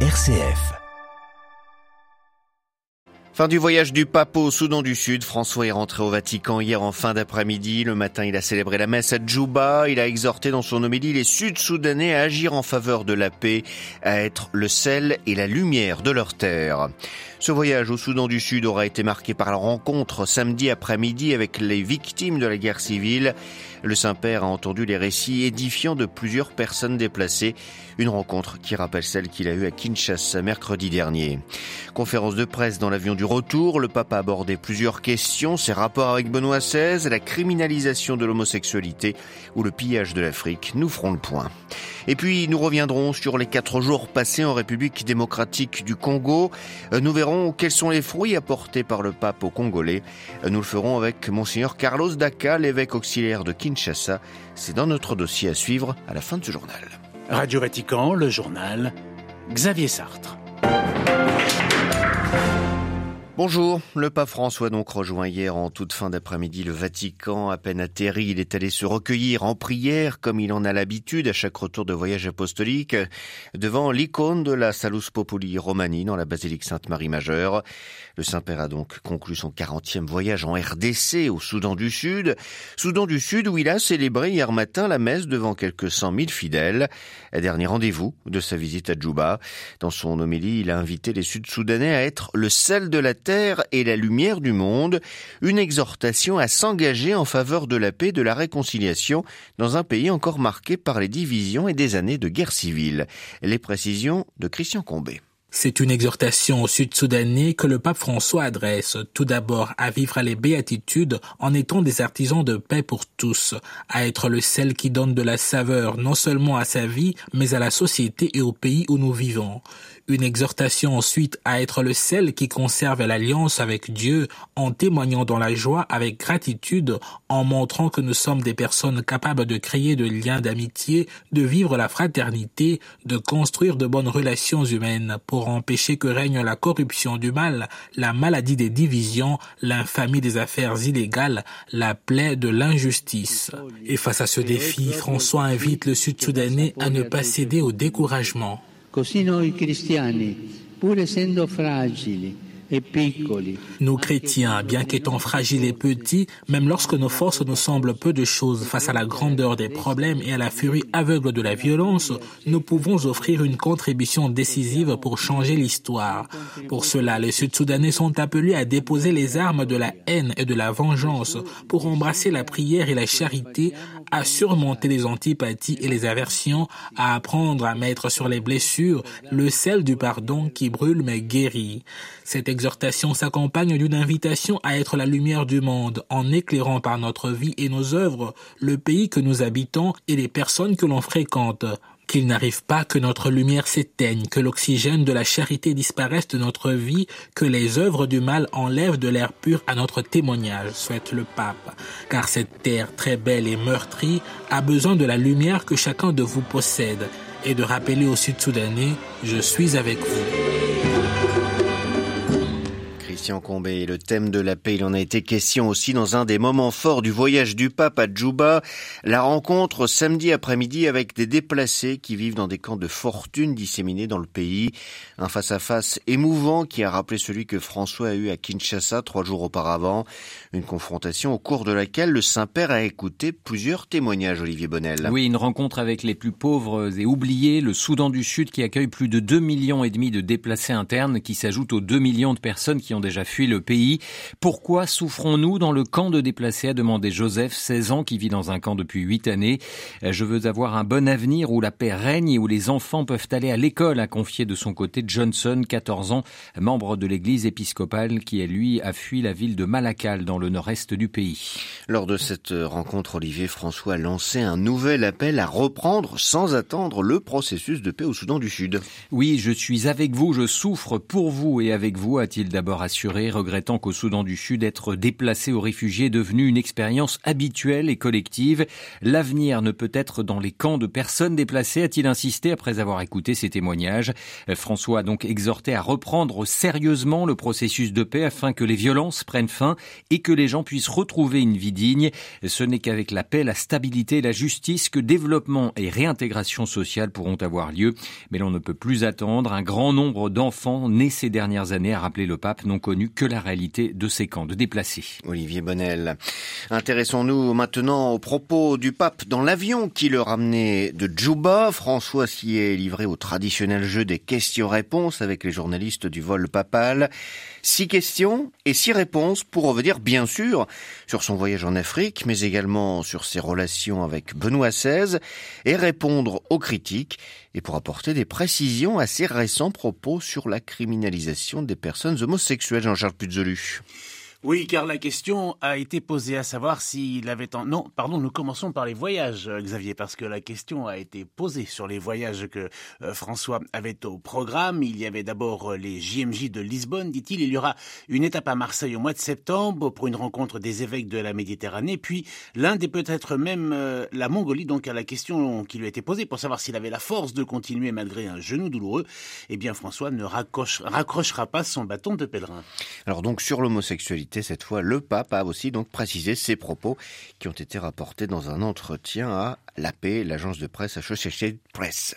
RCF. Fin du voyage du pape au Soudan du Sud. François est rentré au Vatican hier en fin d'après-midi. Le matin, il a célébré la messe à Djouba. Il a exhorté dans son homélie les Sud-Soudanais à agir en faveur de la paix, à être le sel et la lumière de leur terre. Ce voyage au Soudan du Sud aura été marqué par la rencontre samedi après-midi avec les victimes de la guerre civile. Le Saint-Père a entendu les récits édifiants de plusieurs personnes déplacées. Une rencontre qui rappelle celle qu'il a eue à Kinshasa mercredi dernier. Conférence de presse dans l'avion du retour, le pape a abordé plusieurs questions, ses rapports avec Benoît XVI, la criminalisation de l'homosexualité ou le pillage de l'Afrique. Nous ferons le point. Et puis nous reviendrons sur les quatre jours passés en République démocratique du Congo. Euh, nous verrons quels sont les fruits apportés par le pape aux Congolais. Euh, nous le ferons avec monseigneur Carlos Daca, l'évêque auxiliaire de Kinshasa. C'est dans notre dossier à suivre à la fin de ce journal. Radio Vatican, le journal, Xavier Sartre. Bonjour, le pape François donc rejoint hier en toute fin d'après-midi le Vatican. À peine atterri, il est allé se recueillir en prière comme il en a l'habitude à chaque retour de voyage apostolique devant l'icône de la Salus Populi Romani dans la basilique Sainte-Marie Majeure. Le Saint-Père a donc conclu son 40e voyage en RDC au Soudan du Sud. Soudan du Sud où il a célébré hier matin la messe devant quelques cent mille fidèles. Dernier rendez-vous de sa visite à Djouba. Dans son homélie, il a invité les Sud-Soudanais à être le sel de la et la lumière du monde, une exhortation à s'engager en faveur de la paix et de la réconciliation dans un pays encore marqué par les divisions et des années de guerre civile. Les précisions de Christian Combé. C'est une exhortation aux Sud-Soudanais que le pape François adresse tout d'abord à vivre les béatitudes en étant des artisans de paix pour tous, à être le sel qui donne de la saveur non seulement à sa vie, mais à la société et au pays où nous vivons. Une exhortation ensuite à être le sel qui conserve l'alliance avec Dieu en témoignant dans la joie avec gratitude, en montrant que nous sommes des personnes capables de créer de liens d'amitié, de vivre la fraternité, de construire de bonnes relations humaines pour empêcher que règne la corruption du mal, la maladie des divisions, l'infamie des affaires illégales, la plaie de l'injustice. Et face à ce défi, François invite le Sud-Soudanais à ne pas céder au découragement. Così cristiani, pur essendo fragili, nous chrétiens, bien qu'étant fragiles et petits, même lorsque nos forces nous semblent peu de choses face à la grandeur des problèmes et à la furie aveugle de la violence, nous pouvons offrir une contribution décisive pour changer l'histoire. Pour cela, les Sud-Soudanais sont appelés à déposer les armes de la haine et de la vengeance pour embrasser la prière et la charité, à surmonter les antipathies et les aversions, à apprendre à mettre sur les blessures le sel du pardon qui brûle mais guérit. Exhortation s'accompagne d'une invitation à être la lumière du monde en éclairant par notre vie et nos œuvres le pays que nous habitons et les personnes que l'on fréquente. Qu'il n'arrive pas que notre lumière s'éteigne, que l'oxygène de la charité disparaisse de notre vie, que les œuvres du mal enlèvent de l'air pur à notre témoignage, souhaite le pape. Car cette terre très belle et meurtrie a besoin de la lumière que chacun de vous possède et de rappeler aux Sud-Soudanais, je suis avec vous. Christian Combé. Le thème de la paix, il en a été question aussi dans un des moments forts du voyage du pape à Djouba. La rencontre samedi après-midi avec des déplacés qui vivent dans des camps de fortune disséminés dans le pays. Un face-à-face émouvant qui a rappelé celui que François a eu à Kinshasa trois jours auparavant. Une confrontation au cours de laquelle le Saint-Père a écouté plusieurs témoignages, Olivier Bonnel. Oui, une rencontre avec les plus pauvres et oubliés, le Soudan du Sud qui accueille plus de 2 millions et demi de déplacés internes qui s'ajoutent aux 2 millions de personnes qui ont déjà fui le pays. Pourquoi souffrons-nous dans le camp de déplacés a demandé Joseph, 16 ans, qui vit dans un camp depuis 8 années. Je veux avoir un bon avenir où la paix règne et où les enfants peuvent aller à l'école, a confié de son côté Johnson, 14 ans, membre de l'église épiscopale qui, lui, a fui la ville de Malakal dans le nord-est du pays. Lors de cette rencontre, Olivier François a lancé un nouvel appel à reprendre sans attendre le processus de paix au Soudan du Sud. Oui, je suis avec vous, je souffre pour vous et avec vous, a-t-il d'abord assuré rassuré, regrettant qu'au Soudan du Sud, être déplacé aux réfugiés est devenu une expérience habituelle et collective. L'avenir ne peut être dans les camps de personnes déplacées, a-t-il insisté après avoir écouté ces témoignages. François a donc exhorté à reprendre sérieusement le processus de paix afin que les violences prennent fin et que les gens puissent retrouver une vie digne. Ce n'est qu'avec la paix, la stabilité et la justice que développement et réintégration sociale pourront avoir lieu. Mais l'on ne peut plus attendre. Un grand nombre d'enfants nés ces dernières années, a rappelé le pape, que la réalité de ces camps de déplacés. Olivier Bonnel. Intéressons-nous maintenant aux propos du pape dans l'avion qui le ramenait de Djouba. François s'y est livré au traditionnel jeu des questions-réponses avec les journalistes du vol papal. Six questions et six réponses pour revenir bien sûr sur son voyage en Afrique, mais également sur ses relations avec Benoît XVI et répondre aux critiques et pour apporter des précisions à ses récents propos sur la criminalisation des personnes homosexuelles, Jean-Charles Puzolu. Oui, car la question a été posée à savoir s'il avait en... Non, pardon, nous commençons par les voyages, euh, Xavier, parce que la question a été posée sur les voyages que euh, François avait au programme. Il y avait d'abord euh, les JMJ de Lisbonne, dit-il. Il y aura une étape à Marseille au mois de septembre pour une rencontre des évêques de la Méditerranée, puis l'Inde et peut-être même la Mongolie. Donc à la question qui lui a été posée pour savoir s'il avait la force de continuer malgré un genou douloureux, eh bien François ne raccrochera pas son bâton de pèlerin. Alors donc sur l'homosexualité, cette fois, le pape a aussi donc précisé ses propos qui ont été rapportés dans un entretien à l'AP, l'agence de presse Associated Press.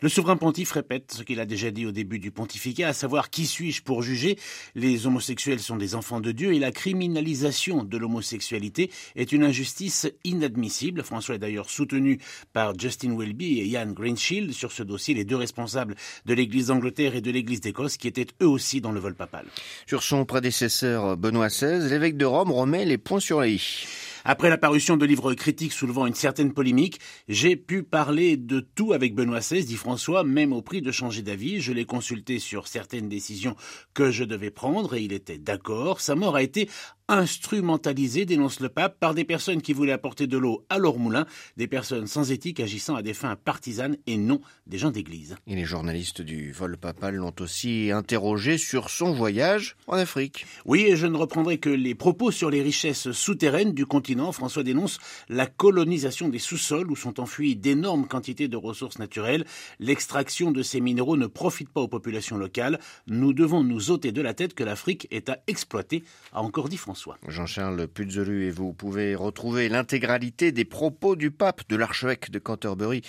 Le souverain pontife répète ce qu'il a déjà dit au début du pontificat, à savoir qui suis-je pour juger? Les homosexuels sont des enfants de Dieu et la criminalisation de l'homosexualité est une injustice inadmissible. François est d'ailleurs soutenu par Justin Welby et Ian Greenshield sur ce dossier, les deux responsables de l'Église d'Angleterre et de l'Église d'Écosse qui étaient eux aussi dans le vol papal. Sur son prédécesseur Benoît L'évêque de Rome remet les points sur les i. Après la parution de livres critiques soulevant une certaine polémique, j'ai pu parler de tout avec Benoît XVI, dit François, même au prix de changer d'avis. Je l'ai consulté sur certaines décisions que je devais prendre et il était d'accord. Sa mort a été instrumentalisée, dénonce le pape, par des personnes qui voulaient apporter de l'eau à leur moulin, des personnes sans éthique agissant à des fins partisanes et non des gens d'église. Et les journalistes du vol papal l'ont aussi interrogé sur son voyage en Afrique. Oui, et je ne reprendrai que les propos sur les richesses souterraines du continent François dénonce la colonisation des sous-sols où sont enfouies d'énormes quantités de ressources naturelles. L'extraction de ces minéraux ne profite pas aux populations locales. Nous devons nous ôter de la tête que l'Afrique est à exploiter, a encore dit François. Jean-Charles Puzelu et vous pouvez retrouver l'intégralité des propos du pape, de l'archevêque de Canterbury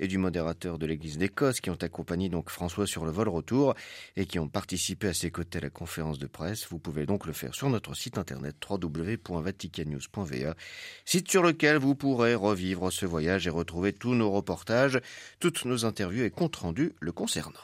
et du modérateur de l'Église d'Écosse qui ont accompagné donc François sur le vol retour et qui ont participé à ses côtés à la conférence de presse. Vous pouvez donc le faire sur notre site internet www.vaticannews.va, site sur lequel vous pourrez revivre ce voyage et retrouver tous nos reportages, toutes nos interviews et comptes rendus le concernant.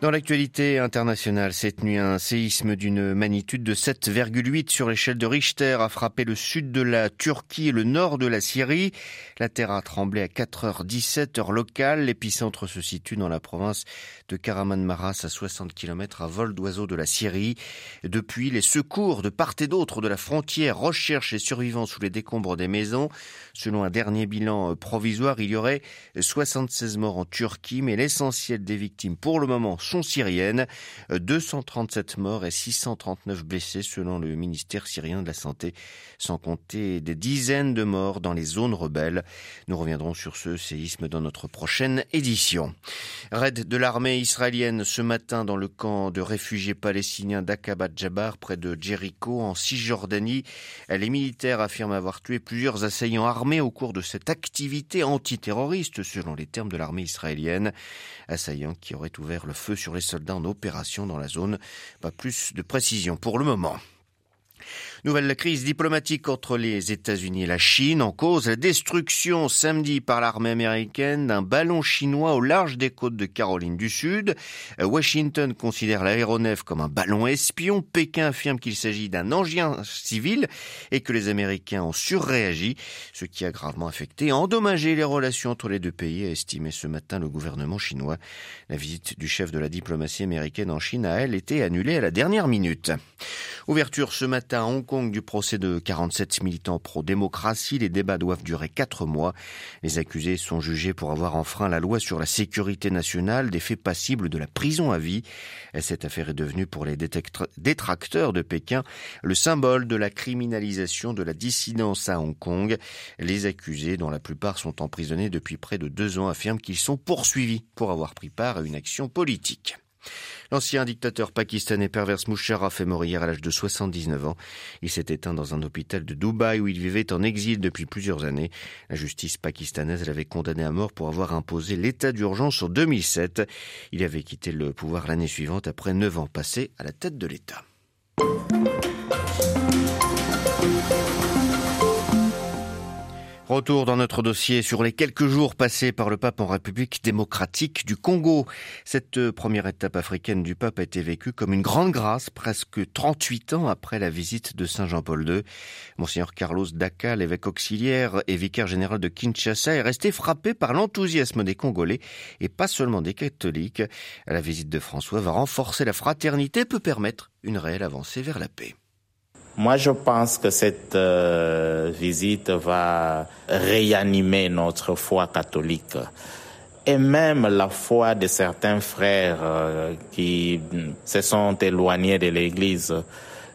Dans l'actualité internationale, cette nuit, un séisme d'une magnitude de 7,8 sur l'échelle de Richter a frappé le sud de la Turquie et le nord de la Syrie. La terre a tremblé à 4h17 heure locale. L'épicentre se situe dans la province de Karaman-Maras à 60 km à vol d'oiseau de la Syrie. Depuis, les secours de part et d'autre de la frontière recherchent les survivants sous les décombres des maisons. Selon un dernier bilan provisoire, il y aurait 76 morts en Turquie, mais l'essentiel des victimes pour le moment sont syriennes. 237 morts et 639 blessés selon le ministère syrien de la Santé, sans compter des dizaines de morts dans les zones rebelles. Nous reviendrons sur ce séisme dans notre prochaine édition. Raid de l'armée israélienne ce matin dans le camp de réfugiés palestiniens d'Aqaba Jabbar près de Jéricho en Cisjordanie. Les militaires affirment avoir tué plusieurs assaillants armés au cours de cette activité antiterroriste selon les termes de l'armée israélienne. Assaillants qui auraient ouvert le feu sur les soldats en opération dans la zone. Pas plus de précision pour le moment. Nouvelle crise diplomatique entre les États-Unis et la Chine en cause la destruction samedi par l'armée américaine d'un ballon chinois au large des côtes de Caroline du Sud. Washington considère l'aéronef comme un ballon espion. Pékin affirme qu'il s'agit d'un engin civil et que les Américains ont surréagi, ce qui a gravement affecté et endommagé les relations entre les deux pays, a estimé ce matin le gouvernement chinois. La visite du chef de la diplomatie américaine en Chine a, elle, été annulée à la dernière minute. Ouverture ce matin à Hong Kong du procès de 47 militants pro-démocratie. Les débats doivent durer quatre mois. Les accusés sont jugés pour avoir enfreint la loi sur la sécurité nationale, des faits passibles de la prison à vie. Cette affaire est devenue pour les détracteurs de Pékin le symbole de la criminalisation de la dissidence à Hong Kong. Les accusés, dont la plupart sont emprisonnés depuis près de deux ans, affirment qu'ils sont poursuivis pour avoir pris part à une action politique. L'ancien dictateur pakistanais Pervers Musharraf est mort hier à l'âge de 79 ans. Il s'est éteint dans un hôpital de Dubaï où il vivait en exil depuis plusieurs années. La justice pakistanaise l'avait condamné à mort pour avoir imposé l'état d'urgence en 2007. Il avait quitté le pouvoir l'année suivante après neuf ans passés à la tête de l'État. Retour dans notre dossier sur les quelques jours passés par le pape en République démocratique du Congo. Cette euh, première étape africaine du pape a été vécue comme une grande grâce presque 38 ans après la visite de Saint Jean-Paul II. Monseigneur Carlos Daka, l'évêque auxiliaire et vicaire général de Kinshasa, est resté frappé par l'enthousiasme des Congolais et pas seulement des catholiques. La visite de François va renforcer la fraternité et peut permettre une réelle avancée vers la paix. Moi, je pense que cette euh, visite va réanimer notre foi catholique et même la foi de certains frères euh, qui se sont éloignés de l'Église.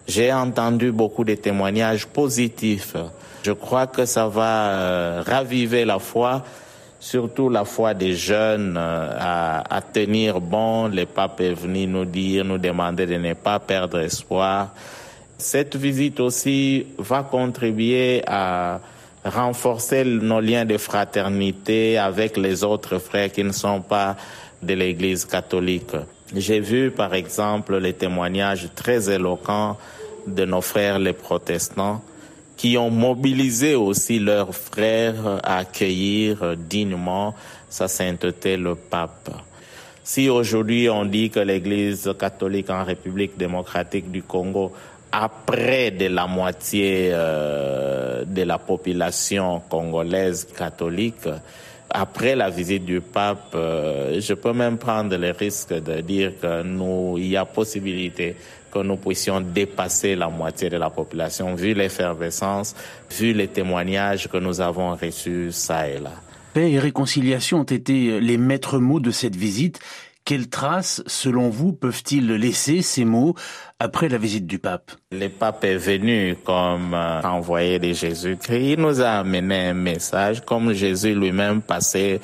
J'ai entendu beaucoup de témoignages positifs. Je crois que ça va euh, raviver la foi, surtout la foi des jeunes à, à tenir bon. Le pape est venu nous dire, nous demander de ne pas perdre espoir. Cette visite aussi va contribuer à renforcer nos liens de fraternité avec les autres frères qui ne sont pas de l'Église catholique. J'ai vu par exemple les témoignages très éloquents de nos frères les protestants qui ont mobilisé aussi leurs frères à accueillir dignement sa sainteté le pape. Si aujourd'hui on dit que l'Église catholique en République démocratique du Congo après de la moitié euh, de la population congolaise catholique, après la visite du pape, euh, je peux même prendre le risque de dire que nous, il y a possibilité que nous puissions dépasser la moitié de la population, vu l'effervescence, vu les témoignages que nous avons reçus ça et là. Paix et réconciliation ont été les maîtres mots de cette visite. Quelles traces, selon vous, peuvent-ils laisser ces mots après la visite du pape? Le pape est venu comme euh, envoyé de Jésus-Christ. Il nous a amené un message comme Jésus lui-même passait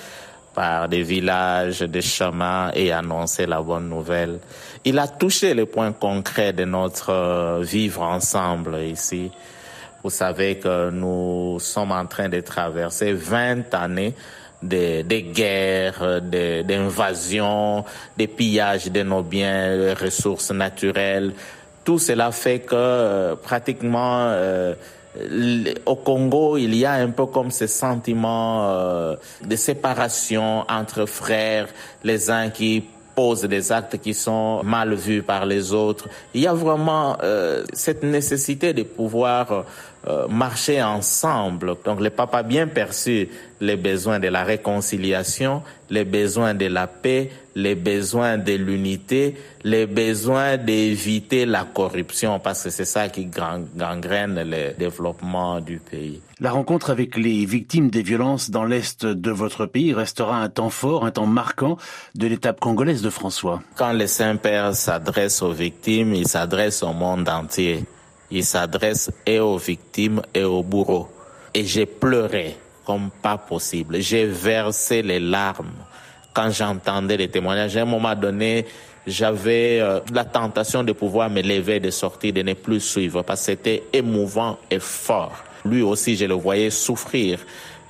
par des villages, des chemins et annonçait la bonne nouvelle. Il a touché les points concrets de notre euh, vivre ensemble ici. Vous savez que nous sommes en train de traverser 20 années des, des guerres, des, invasions, des pillages de nos biens, des ressources naturelles. Tout cela fait que euh, pratiquement euh, au Congo, il y a un peu comme ce sentiment euh, de séparation entre frères, les uns qui posent des actes qui sont mal vus par les autres. Il y a vraiment cette nécessité de pouvoir euh, marcher ensemble. Donc le pape a bien perçu les besoins de la réconciliation, les besoins de la paix, les besoins de l'unité, les besoins d'éviter la corruption, parce que c'est ça qui gangrène le développement du pays. La rencontre avec les victimes des violences dans l'Est de votre pays restera un temps fort, un temps marquant de l'étape congolaise de François. Quand le Saint-Père s'adresse aux victimes, il s'adresse au monde entier. Il s'adresse et aux victimes et aux bourreaux. Et j'ai pleuré comme pas possible. J'ai versé les larmes quand j'entendais les témoignages. À un moment donné, j'avais euh, la tentation de pouvoir me lever, de sortir, de ne plus suivre parce que c'était émouvant et fort. Lui aussi, je le voyais souffrir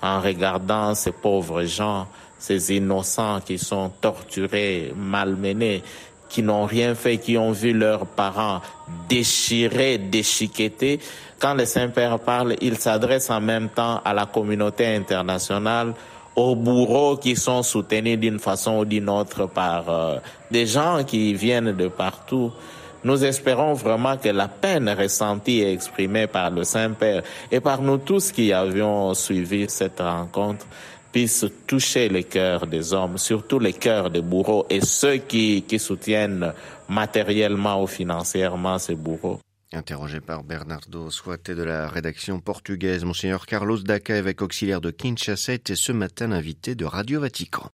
en regardant ces pauvres gens, ces innocents qui sont torturés, malmenés, qui n'ont rien fait, qui ont vu leurs parents déchirés, déchiquetés. Quand le Saint-Père parle, il s'adresse en même temps à la communauté internationale, aux bourreaux qui sont soutenus d'une façon ou d'une autre par euh, des gens qui viennent de partout. Nous espérons vraiment que la peine ressentie et exprimée par le Saint-Père et par nous tous qui avions suivi cette rencontre puisse toucher les cœurs des hommes, surtout les cœurs des bourreaux et ceux qui, qui soutiennent matériellement ou financièrement ces bourreaux. Interrogé par Bernardo Suate de la rédaction portugaise, Monseigneur Carlos Daca, évêque auxiliaire de Kinshasa, était ce matin invité de Radio Vatican.